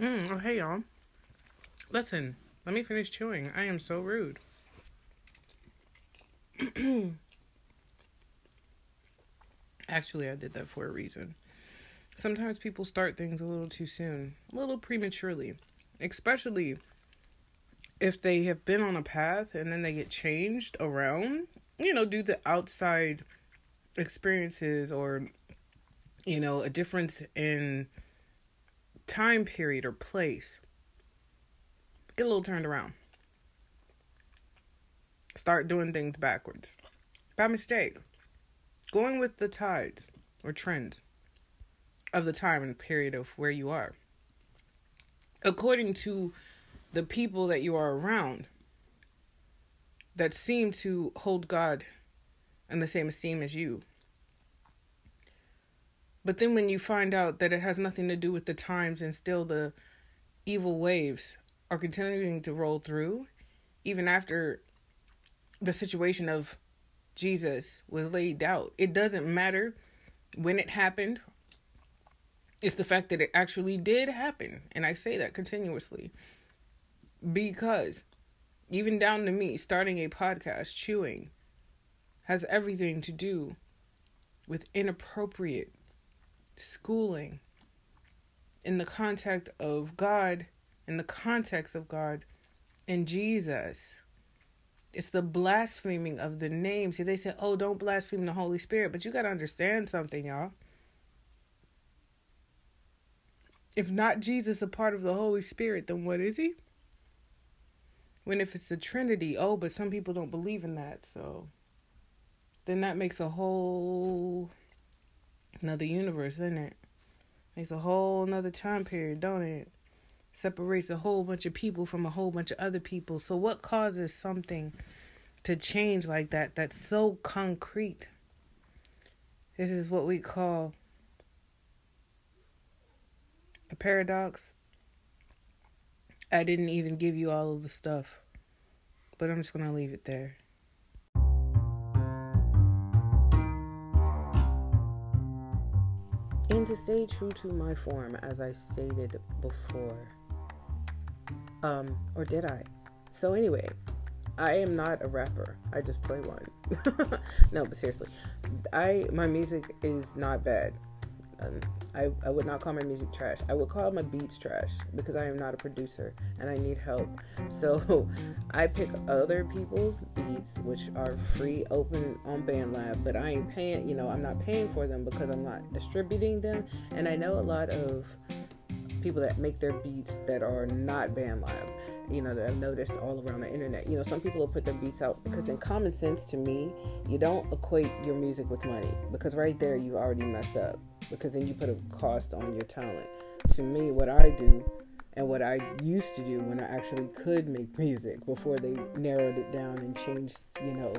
Mm, oh, hey, y'all. Listen, let me finish chewing. I am so rude. Actually, I did that for a reason. Sometimes people start things a little too soon, a little prematurely, especially if they have been on a path and then they get changed around, you know, due to outside experiences or, you know, a difference in time period or place. Get a little turned around. Start doing things backwards. By mistake. Going with the tides or trends of the time and period of where you are. According to the people that you are around that seem to hold God in the same esteem as you. But then when you find out that it has nothing to do with the times and still the evil waves are continuing to roll through, even after the situation of Jesus was laid out, it doesn't matter when it happened. It's the fact that it actually did happen. And I say that continuously because even down to me starting a podcast, chewing, has everything to do with inappropriate schooling in the context of God, in the context of God and Jesus. It's the blaspheming of the name. See, they say, oh, don't blaspheme the Holy Spirit. But you got to understand something, y'all. If not Jesus a part of the Holy Spirit, then what is he? When if it's the Trinity, oh, but some people don't believe in that. So then that makes a whole another universe, isn't it? Makes a whole another time period, don't it? Separates a whole bunch of people from a whole bunch of other people. So what causes something to change like that that's so concrete? This is what we call a paradox. I didn't even give you all of the stuff, but I'm just going to leave it there. And to stay true to my form, as I stated before, um, or did I? So, anyway, I am not a rapper. I just play one. no, but seriously, I my music is not bad. Um, I, I would not call my music trash. I would call my beats trash because I am not a producer and I need help. So I pick other people's beats, which are free, open on BandLab, but I ain't paying, you know, I'm not paying for them because I'm not distributing them. And I know a lot of people that make their beats that are not BandLab you know, that I've noticed all around the internet. You know, some people will put their beats out because, in common sense, to me, you don't equate your music with money because right there you already messed up because then you put a cost on your talent. To me, what I do and what I used to do when I actually could make music before they narrowed it down and changed, you know,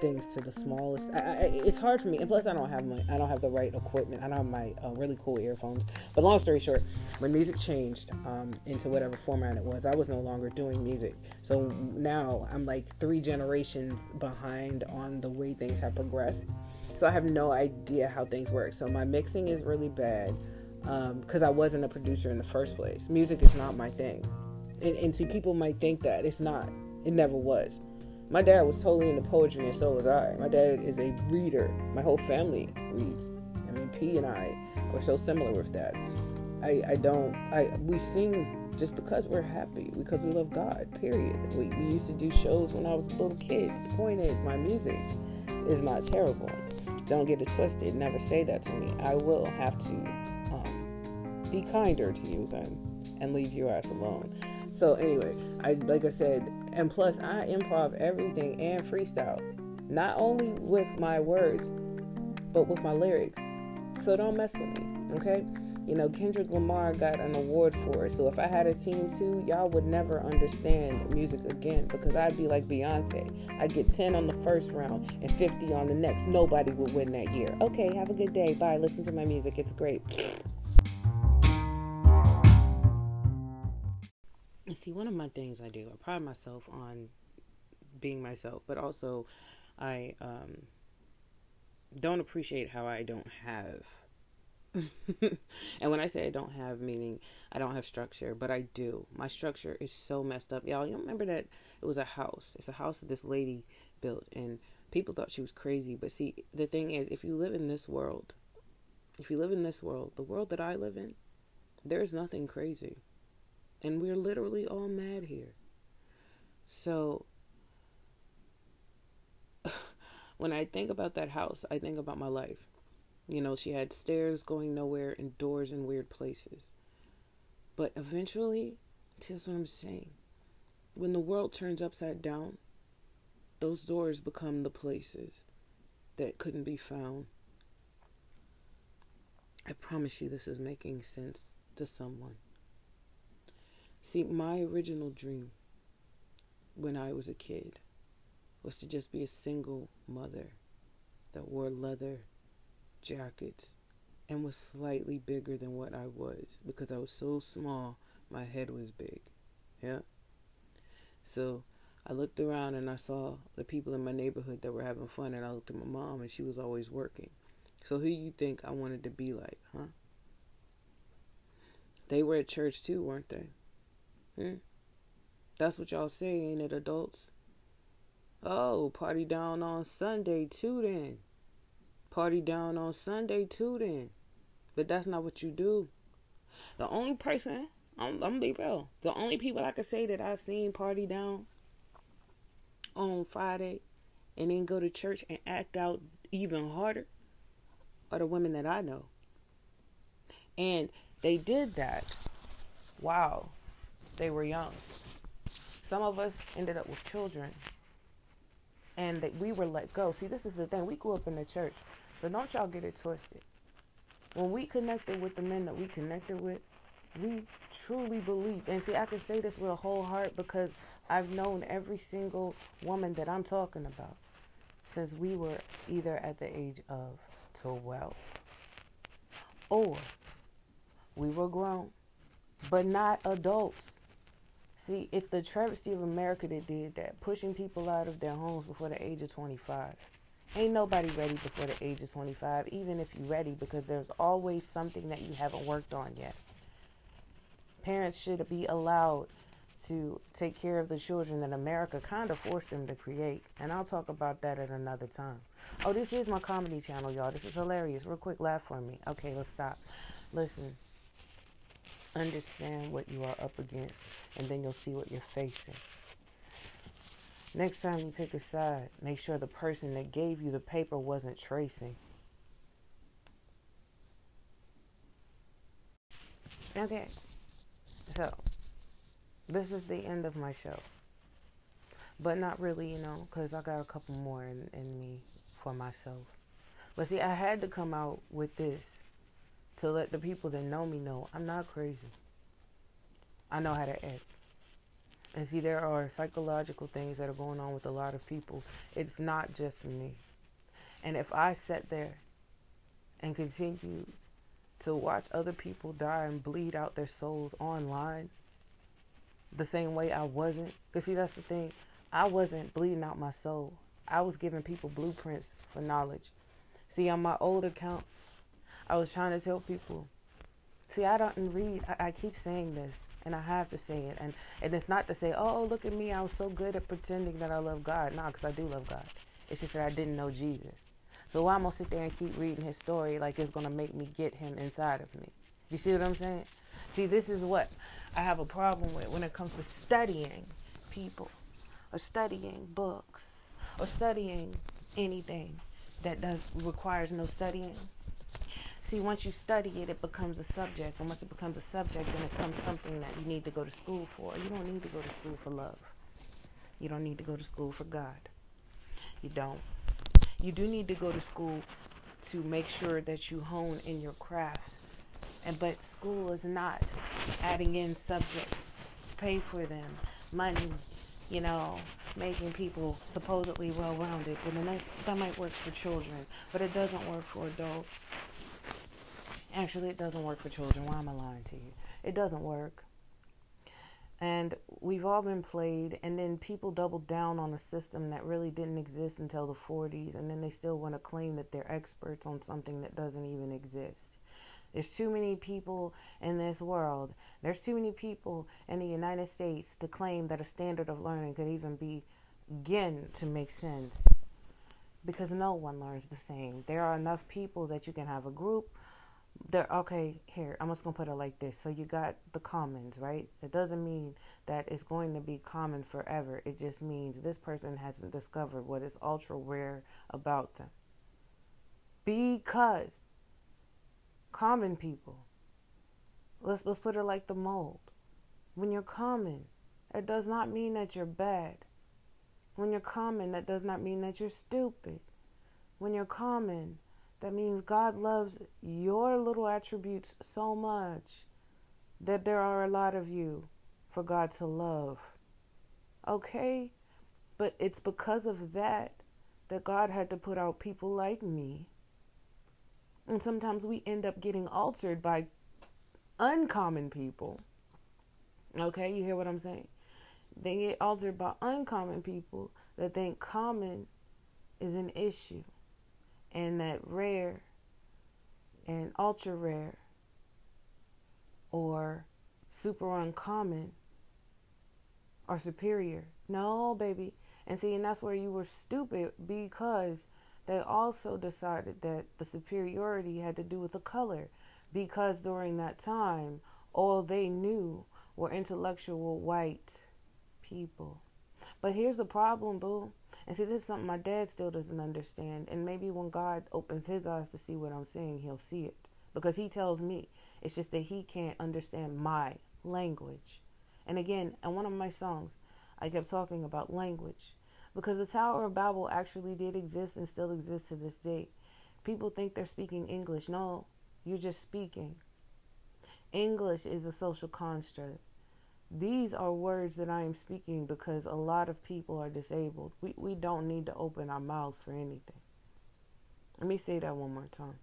things to the smallest. I, I, it's hard for me, and plus I don't have my I don't have the right equipment. I don't have my uh, really cool earphones. But long story short, when music changed um, into whatever format it was, I was no longer doing music. So now I'm like three generations behind on the way things have progressed. So I have no idea how things work. So my mixing is really bad because um, I wasn't a producer in the first place. Music is not my thing, and, and see people might think that it's not. It never was. My dad was totally into poetry, and so was I. My dad is a reader. My whole family reads. I mean, P and I are so similar with that. I, I don't. I we sing just because we're happy, because we love God. Period. We, we used to do shows when I was a little kid. The point is, my music is not terrible. Don't get it twisted. Never say that to me. I will have to um, be kinder to you then and leave your ass alone. So anyway, I like I said, and plus I improv everything and freestyle, not only with my words, but with my lyrics. So don't mess with me, okay? You know, Kendrick Lamar got an award for it. So if I had a team too, y'all would never understand music again because I'd be like Beyonce. I'd get 10 on the first round and 50 on the next. Nobody would win that year. Okay, have a good day. Bye. Listen to my music. It's great. see one of my things i do i pride myself on being myself but also i um, don't appreciate how i don't have and when I say I don't have meaning, I don't have structure, but I do. My structure is so messed up. Y'all, you remember that it was a house. It's a house that this lady built and people thought she was crazy. But see, the thing is, if you live in this world, if you live in this world, the world that I live in, there's nothing crazy. And we're literally all mad here. So when I think about that house, I think about my life. You know, she had stairs going nowhere and doors in weird places. But eventually, this is what I'm saying. When the world turns upside down, those doors become the places that couldn't be found. I promise you this is making sense to someone. See, my original dream when I was a kid was to just be a single mother that wore leather jackets and was slightly bigger than what I was because I was so small, my head was big. Yeah. So I looked around and I saw the people in my neighborhood that were having fun, and I looked at my mom and she was always working. So who you think I wanted to be like, huh? They were at church too, weren't they? Hmm? That's what y'all say, ain't it, adults? Oh, party down on Sunday too then. Party down on Sunday too then. But that's not what you do. The only person, I'm, I'm gonna be real, the only people I could say that I've seen party down on Friday and then go to church and act out even harder are the women that I know. And they did that while they were young. Some of us ended up with children and that we were let go. See, this is the thing. We grew up in the church. So don't y'all get it twisted. When we connected with the men that we connected with, we truly believed. And see, I can say this with a whole heart because I've known every single woman that I'm talking about since we were either at the age of 12 or we were grown, but not adults. See, it's the travesty of America that did that, pushing people out of their homes before the age of 25. Ain't nobody ready before the age of 25, even if you're ready, because there's always something that you haven't worked on yet. Parents should be allowed to take care of the children that America kind of forced them to create. And I'll talk about that at another time. Oh, this is my comedy channel, y'all. This is hilarious. Real quick, laugh for me. Okay, let's stop. Listen, understand what you are up against, and then you'll see what you're facing. Next time you pick a side, make sure the person that gave you the paper wasn't tracing. Okay, so this is the end of my show. But not really, you know, because I got a couple more in, in me for myself. But see, I had to come out with this to let the people that know me know I'm not crazy. I know how to act. And see, there are psychological things that are going on with a lot of people. It's not just me. And if I sat there and continue to watch other people die and bleed out their souls online the same way I wasn't, because see, that's the thing. I wasn't bleeding out my soul. I was giving people blueprints for knowledge. See, on my old account, I was trying to tell people. See, I don't read. I, I keep saying this, and I have to say it. And, and it's not to say, oh, oh look at me. I was so good at pretending that I love God. No, because I do love God. It's just that I didn't know Jesus. So why am I going to sit there and keep reading his story like it's going to make me get him inside of me? You see what I'm saying? See, this is what I have a problem with when it comes to studying people or studying books or studying anything that does requires no studying. See, once you study it, it becomes a subject. And once it becomes a subject, then it becomes something that you need to go to school for. You don't need to go to school for love. You don't need to go to school for God. You don't. You do need to go to school to make sure that you hone in your crafts. And but school is not adding in subjects to pay for them, money, you know, making people supposedly well rounded. And then that might work for children, but it doesn't work for adults. Actually, it doesn't work for children. Why am I lying to you? It doesn't work. And we've all been played, and then people double down on a system that really didn't exist until the 40s, and then they still want to claim that they're experts on something that doesn't even exist. There's too many people in this world. There's too many people in the United States to claim that a standard of learning could even begin to make sense. Because no one learns the same. There are enough people that you can have a group. There, okay, here, I'm just going to put it like this. So you got the commons, right? It doesn't mean that it's going to be common forever. It just means this person hasn't discovered what is ultra rare about them. Because common people, let's let's put it like the mold. When you're common, it does not mean that you're bad. When you're common, that does not mean that you're stupid. When you're common, that means God loves your little attributes so much that there are a lot of you for God to love. Okay? But it's because of that that God had to put out people like me. And sometimes we end up getting altered by uncommon people. Okay, you hear what I'm saying? They get altered by uncommon people that think common is an issue and that rare and ultra rare or super uncommon are superior. No, baby. And see, and that's where you were stupid because they also decided that the superiority had to do with the color because during that time, all they knew were intellectual white people. But here's the problem, boo. And see, this is something my dad still doesn't understand. And maybe when God opens his eyes to see what I'm saying, he'll see it. Because he tells me it's just that he can't understand my language. And again, in one of my songs, I kept talking about language because the Tower of Babel actually did exist and still exists to this day. People think they're speaking English. No, you're just speaking. English is a social construct. These are words that I am speaking because a lot of people are disabled. We, we don't need to open our mouths for anything. Let me say that one more time.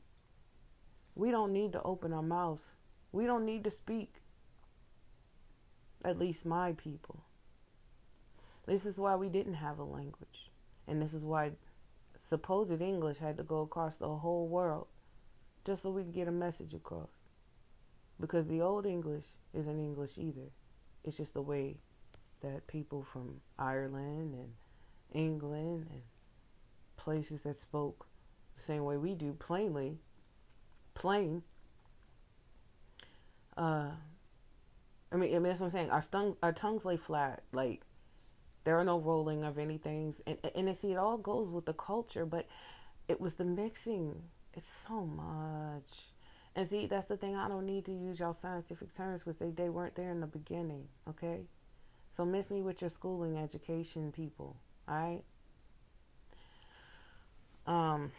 We don't need to open our mouths. We don't need to speak. At least my people. This is why we didn't have a language. And this is why supposed English had to go across the whole world just so we could get a message across. Because the old English isn't English either. It's just the way that people from Ireland and England and places that spoke the same way we do, plainly, plain. Uh, I mean, I mean that's what I'm saying. Our tongues, our tongues lay flat. Like there are no rolling of anything, and and see, it all goes with the culture. But it was the mixing. It's so much. And see, that's the thing. I don't need to use y'all scientific terms because they, they weren't there in the beginning. Okay? So miss me with your schooling education people. Alright? Um,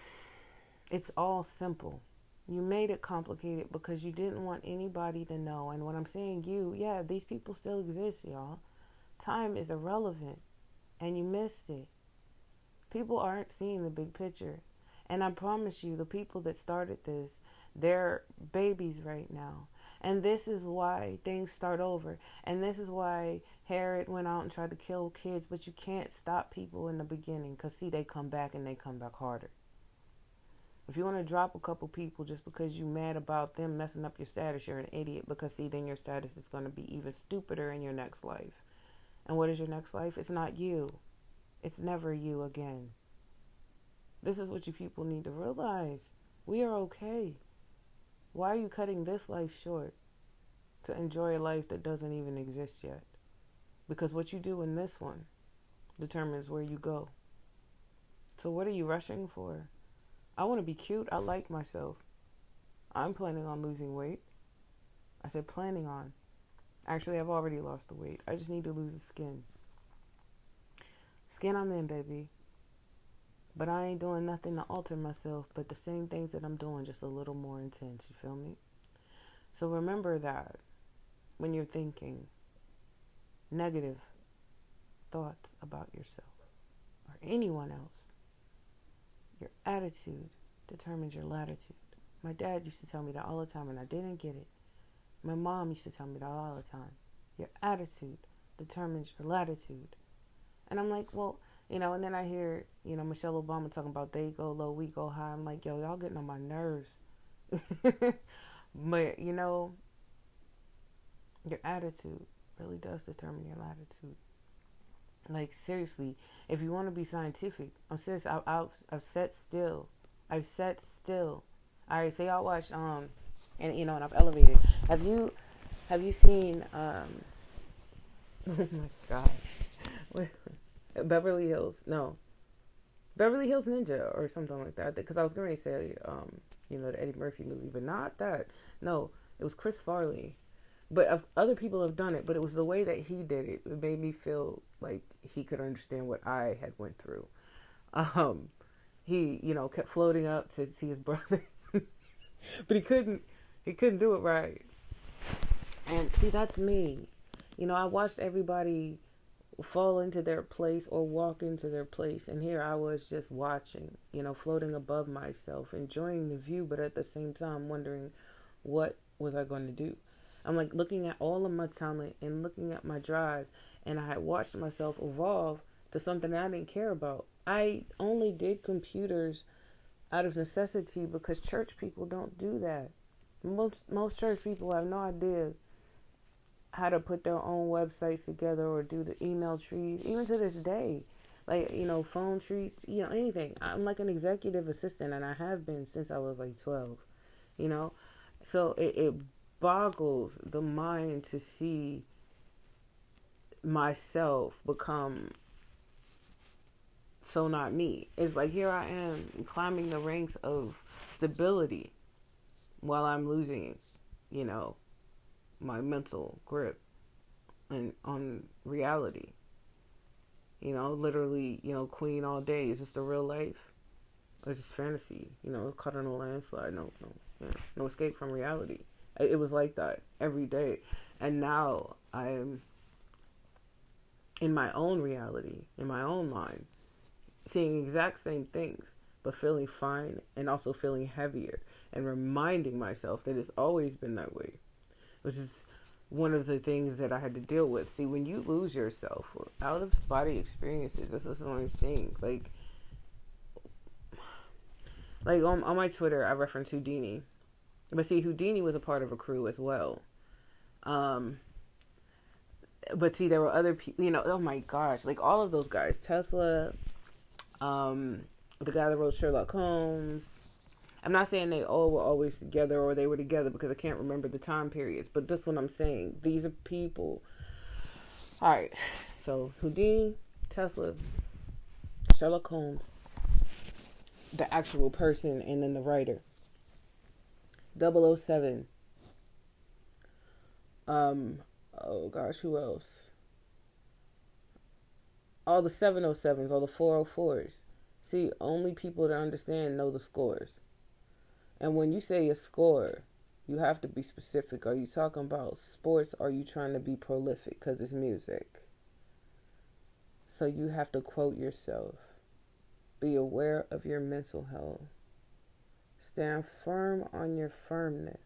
it's all simple. You made it complicated because you didn't want anybody to know. And what I'm saying you, yeah, these people still exist, y'all. Time is irrelevant. And you missed it. People aren't seeing the big picture. And I promise you, the people that started this they're babies right now. And this is why things start over. And this is why Herod went out and tried to kill kids. But you can't stop people in the beginning because, see, they come back and they come back harder. If you want to drop a couple people just because you're mad about them messing up your status, you're an idiot because, see, then your status is going to be even stupider in your next life. And what is your next life? It's not you, it's never you again. This is what you people need to realize. We are okay. Why are you cutting this life short to enjoy a life that doesn't even exist yet? Because what you do in this one determines where you go. So, what are you rushing for? I want to be cute. I like myself. I'm planning on losing weight. I said planning on. Actually, I've already lost the weight. I just need to lose the skin. Skin I'm in, baby. But I ain't doing nothing to alter myself, but the same things that I'm doing, just a little more intense. You feel me? So remember that when you're thinking negative thoughts about yourself or anyone else, your attitude determines your latitude. My dad used to tell me that all the time, and I didn't get it. My mom used to tell me that all the time. Your attitude determines your latitude. And I'm like, well, you know, and then I hear, you know, Michelle Obama talking about they go low, we go high. I'm like, yo, y'all getting on my nerves. But you know, your attitude really does determine your latitude. Like seriously, if you want to be scientific, I'm serious. I, I've I've sat still. I've sat still. All right, so y'all watch um, and you know, and I've elevated. Have you have you seen um? Oh my gosh, Beverly Hills? No, Beverly Hills Ninja or something like that. Because I was going to say um, you know, the Eddie Murphy movie, but not that. No, it was Chris Farley but other people have done it but it was the way that he did it it made me feel like he could understand what i had went through um he you know kept floating up to see his brother but he couldn't he couldn't do it right and see that's me you know i watched everybody fall into their place or walk into their place and here i was just watching you know floating above myself enjoying the view but at the same time wondering what was i going to do I'm like looking at all of my talent and looking at my drive, and I had watched myself evolve to something I didn't care about. I only did computers out of necessity because church people don't do that. Most most church people have no idea how to put their own websites together or do the email trees, even to this day. Like, you know, phone trees, you know, anything. I'm like an executive assistant and I have been since I was like 12, you know? So it, it boggles the mind to see myself become so not me. It's like here I am climbing the ranks of stability while I'm losing, you know, my mental grip and on reality. You know, literally, you know, queen all day. Is this the real life? Or this fantasy? You know, caught in a landslide. No, no, yeah, no escape from reality. It was like that every day. And now I'm in my own reality, in my own mind, seeing exact same things, but feeling fine and also feeling heavier and reminding myself that it's always been that way, which is one of the things that I had to deal with. See, when you lose yourself out of body experiences, this is what I'm saying. Like, like on, on my Twitter, I reference Houdini but see, Houdini was a part of a crew as well. Um, but see, there were other people. You know, oh my gosh, like all of those guys, Tesla, um, the guy that wrote Sherlock Holmes. I'm not saying they all were always together or they were together because I can't remember the time periods. But that's what I'm saying. These are people. All right, so Houdini, Tesla, Sherlock Holmes, the actual person, and then the writer. 007. Um, oh gosh, who else? All the 707s, all the 404s. See, only people that understand know the scores. And when you say a score, you have to be specific. Are you talking about sports? Or are you trying to be prolific because it's music? So you have to quote yourself. Be aware of your mental health. Stand firm on your firmness.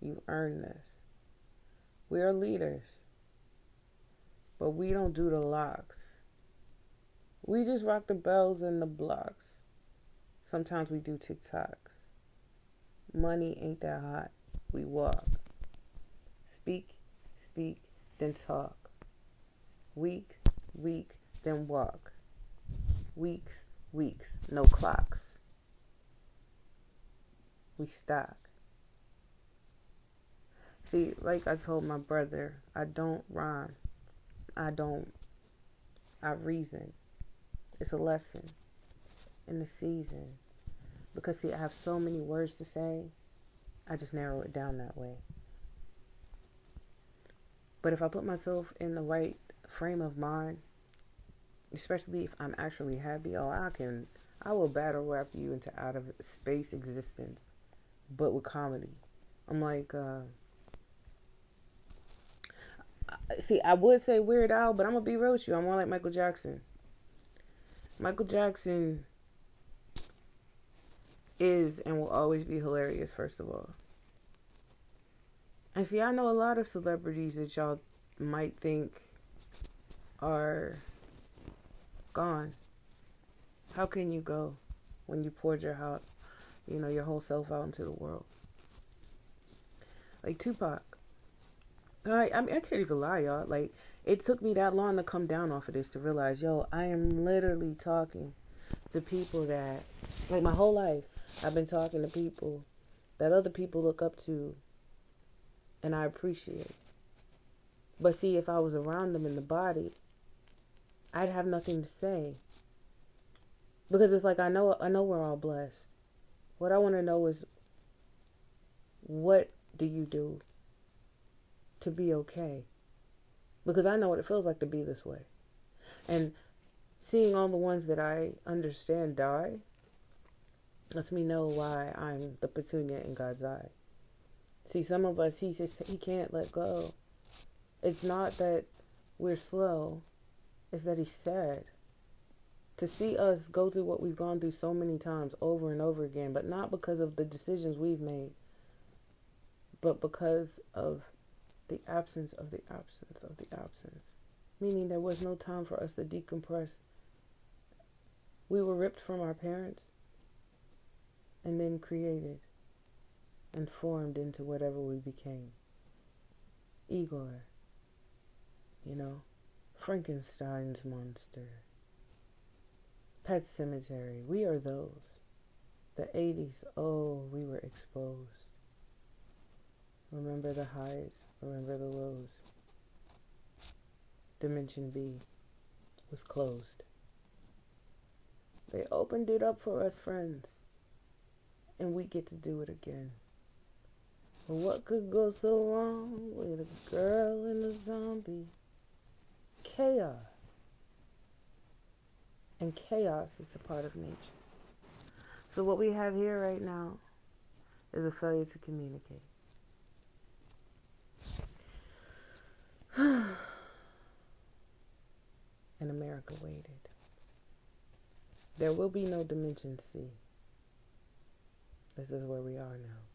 You earn this. We are leaders, but we don't do the locks. We just rock the bells and the blocks. Sometimes we do TikToks. Money ain't that hot. We walk. Speak, speak, then talk. Week, week, then walk. Weeks, weeks, no clocks we stuck. See, like I told my brother, I don't rhyme. I don't. I reason. It's a lesson in the season. Because, see, I have so many words to say, I just narrow it down that way. But if I put myself in the right frame of mind, especially if I'm actually happy, oh, I can, I will battle rap you into out of space existence but with comedy. I'm like, uh, see, I would say Weird Al, but I'm gonna be real with you. I'm more like Michael Jackson. Michael Jackson is and will always be hilarious, first of all. And see, I know a lot of celebrities that y'all might think are gone. How can you go when you poured your heart you know, your whole self out into the world. Like Tupac. I, I mean, I can't even lie, y'all. Like, it took me that long to come down off of this to realize, yo, I am literally talking to people that, like, my whole life, I've been talking to people that other people look up to and I appreciate. But see, if I was around them in the body, I'd have nothing to say. Because it's like I know I know we're all blessed. What I want to know is what do you do to be okay? Because I know what it feels like to be this way. And seeing all the ones that I understand die lets me know why I'm the petunia in God's eye. See, some of us, he just he can't let go. It's not that we're slow; it's that he's sad. To see us go through what we've gone through so many times over and over again, but not because of the decisions we've made, but because of the absence of the absence of the absence. Meaning there was no time for us to decompress. We were ripped from our parents and then created and formed into whatever we became. Igor, you know, Frankenstein's monster, Pet Sematary, we are those. The 80s, oh, we were exposed. Remember the highs, remember the lows. Dimension B was closed. They opened it up for us friends, and we get to do it again. What could go so wrong with a girl and a zombie? Chaos. And chaos is a part of nature. So, what we have here right now is a failure to communicate. and America waited. There will be no dimension C. This is where we are now.